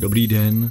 Dobrý den,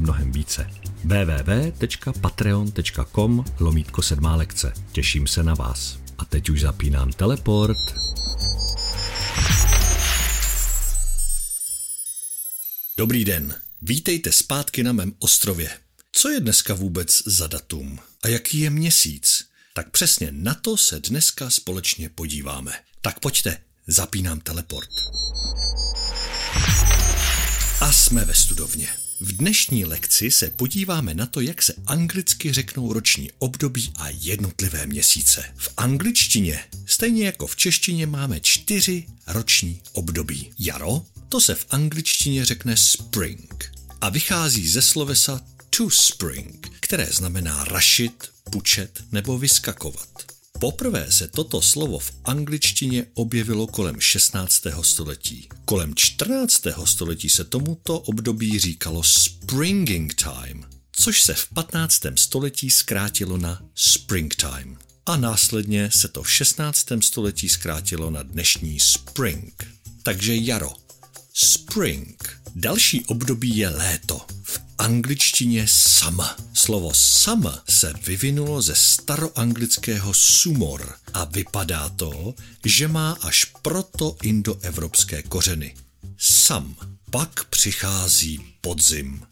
mnohem více. www.patreon.com lomítko sedmá lekce. Těším se na vás. A teď už zapínám teleport. Dobrý den, vítejte zpátky na mém ostrově. Co je dneska vůbec za datum? A jaký je měsíc? Tak přesně na to se dneska společně podíváme. Tak pojďte, zapínám teleport. A jsme ve studovně. V dnešní lekci se podíváme na to, jak se anglicky řeknou roční období a jednotlivé měsíce. V angličtině, stejně jako v češtině, máme čtyři roční období. Jaro, to se v angličtině řekne spring a vychází ze slovesa to spring, které znamená rašit, pučet nebo vyskakovat. Poprvé se toto slovo v angličtině objevilo kolem 16. století. Kolem 14. století se tomuto období říkalo springing time, což se v 15. století zkrátilo na springtime. A následně se to v 16. století zkrátilo na dnešní spring. Takže jaro. Spring. Další období je léto. Angličtině summer. Slovo summer se vyvinulo ze staroanglického sumor a vypadá to, že má až proto indoevropské kořeny. Sam. Pak přichází podzim.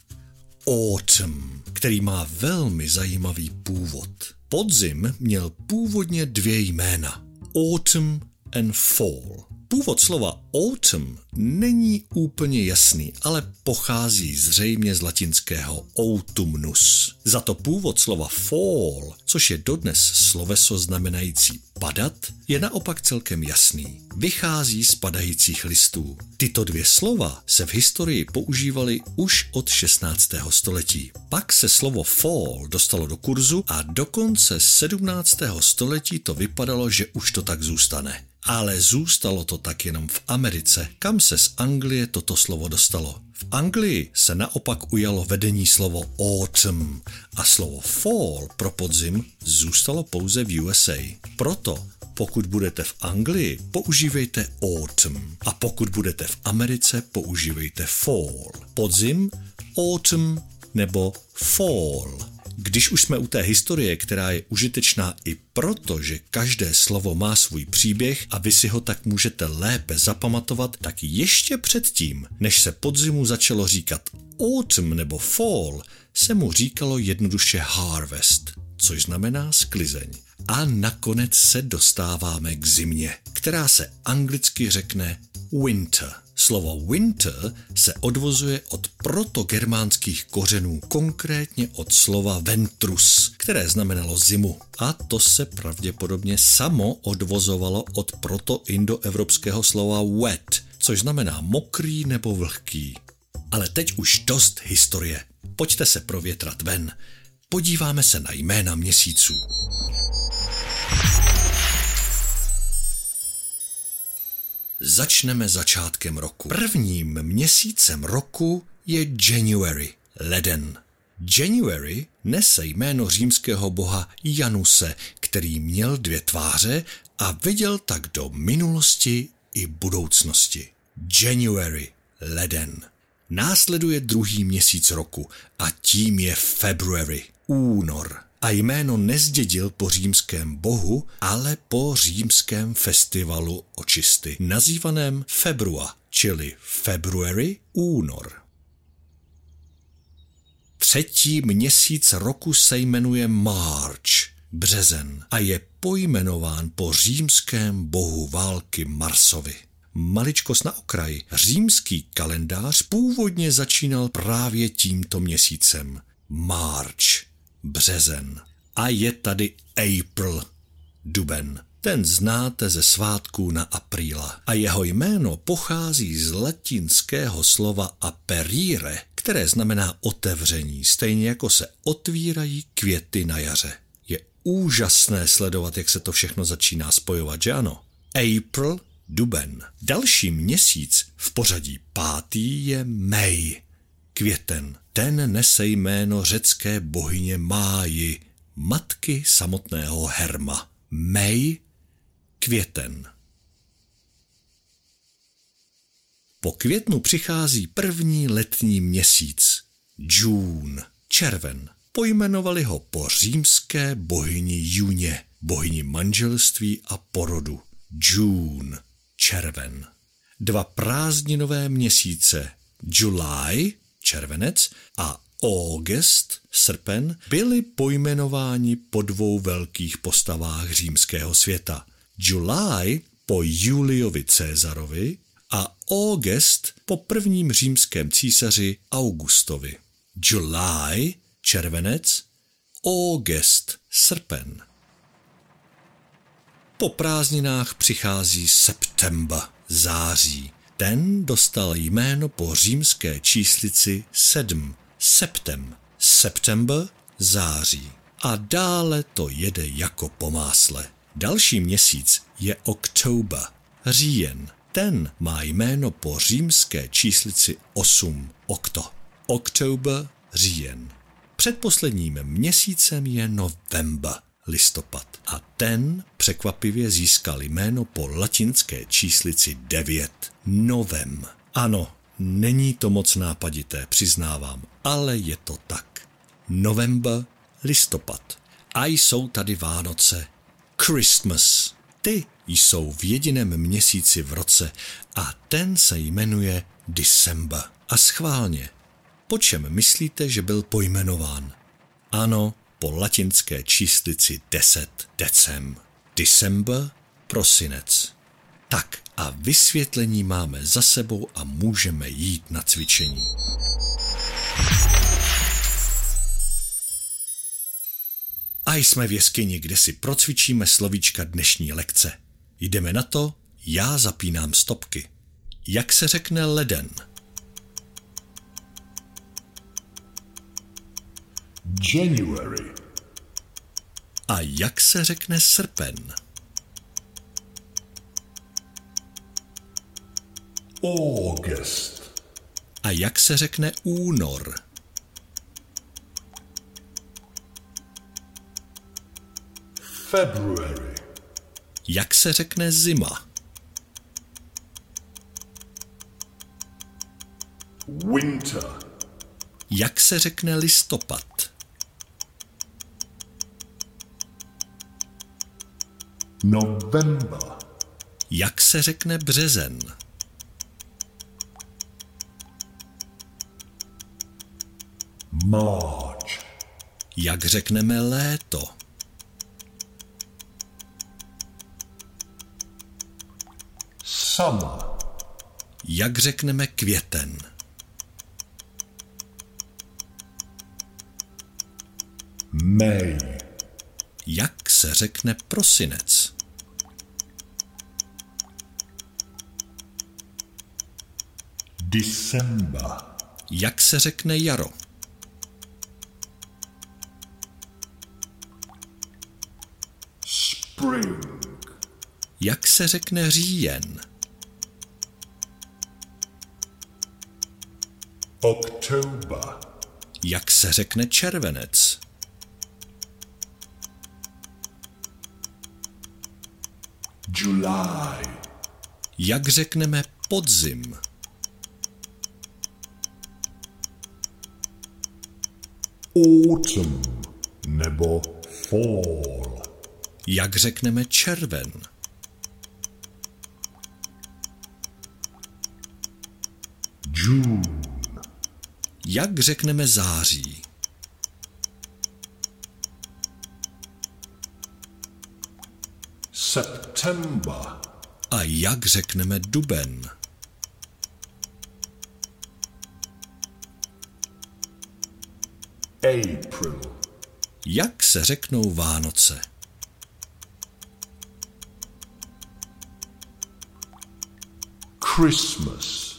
Autumn, který má velmi zajímavý původ. Podzim měl původně dvě jména. Autumn and fall. Původ slova autumn není úplně jasný, ale pochází zřejmě z latinského autumnus. Za to původ slova fall, což je dodnes sloveso znamenající padat, je naopak celkem jasný. Vychází z padajících listů. Tyto dvě slova se v historii používaly už od 16. století. Pak se slovo fall dostalo do kurzu a do konce 17. století to vypadalo, že už to tak zůstane. Ale zůstalo to tak jenom v Americe, kam se z Anglie toto slovo dostalo. V Anglii se naopak ujalo vedení slovo autumn a slovo fall pro podzim zůstalo pouze v USA. Proto pokud budete v Anglii, používejte autumn a pokud budete v Americe, používejte fall. Podzim, autumn nebo fall. Když už jsme u té historie, která je užitečná i proto, že každé slovo má svůj příběh a vy si ho tak můžete lépe zapamatovat, tak ještě předtím, než se podzimu začalo říkat autumn nebo fall, se mu říkalo jednoduše harvest, což znamená sklizeň. A nakonec se dostáváme k zimě, která se anglicky řekne winter. Slovo winter se odvozuje od protogermánských kořenů, konkrétně od slova ventrus, které znamenalo zimu. A to se pravděpodobně samo odvozovalo od protoindoevropského slova wet, což znamená mokrý nebo vlhký. Ale teď už dost historie. Pojďte se provětrat ven. Podíváme se na jména měsíců. Začneme začátkem roku. Prvním měsícem roku je January, leden. January nese jméno římského boha Januse, který měl dvě tváře a viděl tak do minulosti i budoucnosti. January, leden. Následuje druhý měsíc roku a tím je February, únor a jméno nezdědil po římském bohu, ale po římském festivalu očisty, nazývaném Februa, čili February, únor. Třetí měsíc roku se jmenuje March, březen, a je pojmenován po římském bohu války Marsovi. Maličkost na okraji. Římský kalendář původně začínal právě tímto měsícem. March březen. A je tady April, duben. Ten znáte ze svátků na apríla a jeho jméno pochází z latinského slova aperire, které znamená otevření, stejně jako se otvírají květy na jaře. Je úžasné sledovat, jak se to všechno začíná spojovat, že ano? April, duben. Další měsíc v pořadí pátý je May, květen. Ten nese jméno řecké bohyně Máji, matky samotného Herma. May, květen. Po květnu přichází první letní měsíc, June, červen. Pojmenovali ho po římské bohyni Juně, bohyni manželství a porodu. June, červen. Dva prázdninové měsíce, July, červenec, a August, srpen, byli pojmenováni po dvou velkých postavách římského světa. July po Juliovi Cézarovi a August po prvním římském císaři Augustovi. July, červenec, August, srpen. Po prázdninách přichází September, září. Ten dostal jméno po římské číslici sedm, septem, September, září. A dále to jede jako po másle. Další měsíc je Oktober, říjen. Ten má jméno po římské číslici 8, okto. Oktober, říjen. Předposledním měsícem je November, listopad. A ten překvapivě získal jméno po latinské číslici 9, novem. Ano, není to moc nápadité, přiznávám, ale je to tak. November, listopad. A jsou tady Vánoce, Christmas. Ty jsou v jediném měsíci v roce a ten se jmenuje December. A schválně, po čem myslíte, že byl pojmenován? Ano, po latinské číslici 10 decem. December, prosinec. Tak a vysvětlení máme za sebou a můžeme jít na cvičení. A jsme v jeskyni, kde si procvičíme slovíčka dnešní lekce. Jdeme na to, já zapínám stopky. Jak se řekne leden? January, A jak se řekne srpen? August, A jak se řekne únor? February, Jak se řekne zima? Winter, Jak se řekne listopad? November, Jak se řekne březen? March, Jak řekneme léto? Summer, Jak řekneme květen? May, Jak se řekne prosinec? December, Jak se řekne jaro? Spring, Jak se řekne říjen? October, Jak se řekne červenec? July, Jak řekneme podzim? Autumn nebo Fall, Jak řekneme červen? June, Jak řekneme září? September, A jak řekneme duben? April, Jak se řeknou Vánoce? Christmas,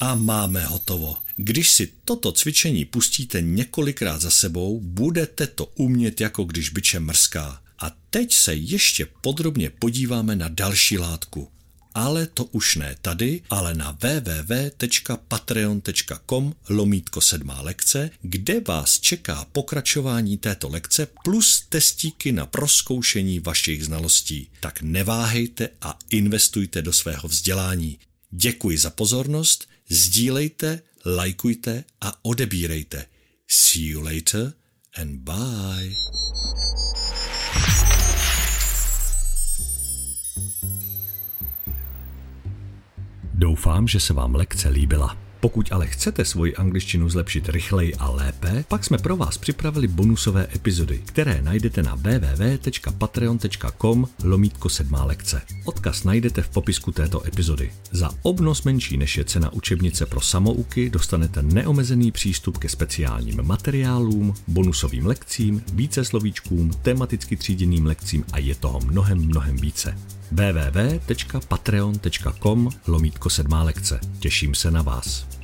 A máme hotovo. Když si toto cvičení pustíte několikrát za sebou, budete to umět jako když byče mrská. A teď se ještě podrobně podíváme na další látku. Ale to už ne tady, ale na www.patreon.com lomítko sedmá lekce, kde vás čeká pokračování této lekce plus testíky na proskoušení vašich znalostí. Tak neváhejte a investujte do svého vzdělání. Děkuji za pozornost, sdílejte, lajkujte a odebírejte. See you later and bye. Doufám, že se vám lekce líbila. Pokud ale chcete svoji angličtinu zlepšit rychleji a lépe, pak jsme pro vás připravili bonusové epizody, které najdete na www.patreon.com lomítko sedmá lekce. Odkaz najdete v popisku této epizody. Za obnos menší než je cena učebnice pro samouky dostanete neomezený přístup ke speciálním materiálům, bonusovým lekcím, více slovíčkům, tematicky tříděným lekcím a je toho mnohem, mnohem více www.patreon.com lomítko sedmá lekce. Těším se na vás.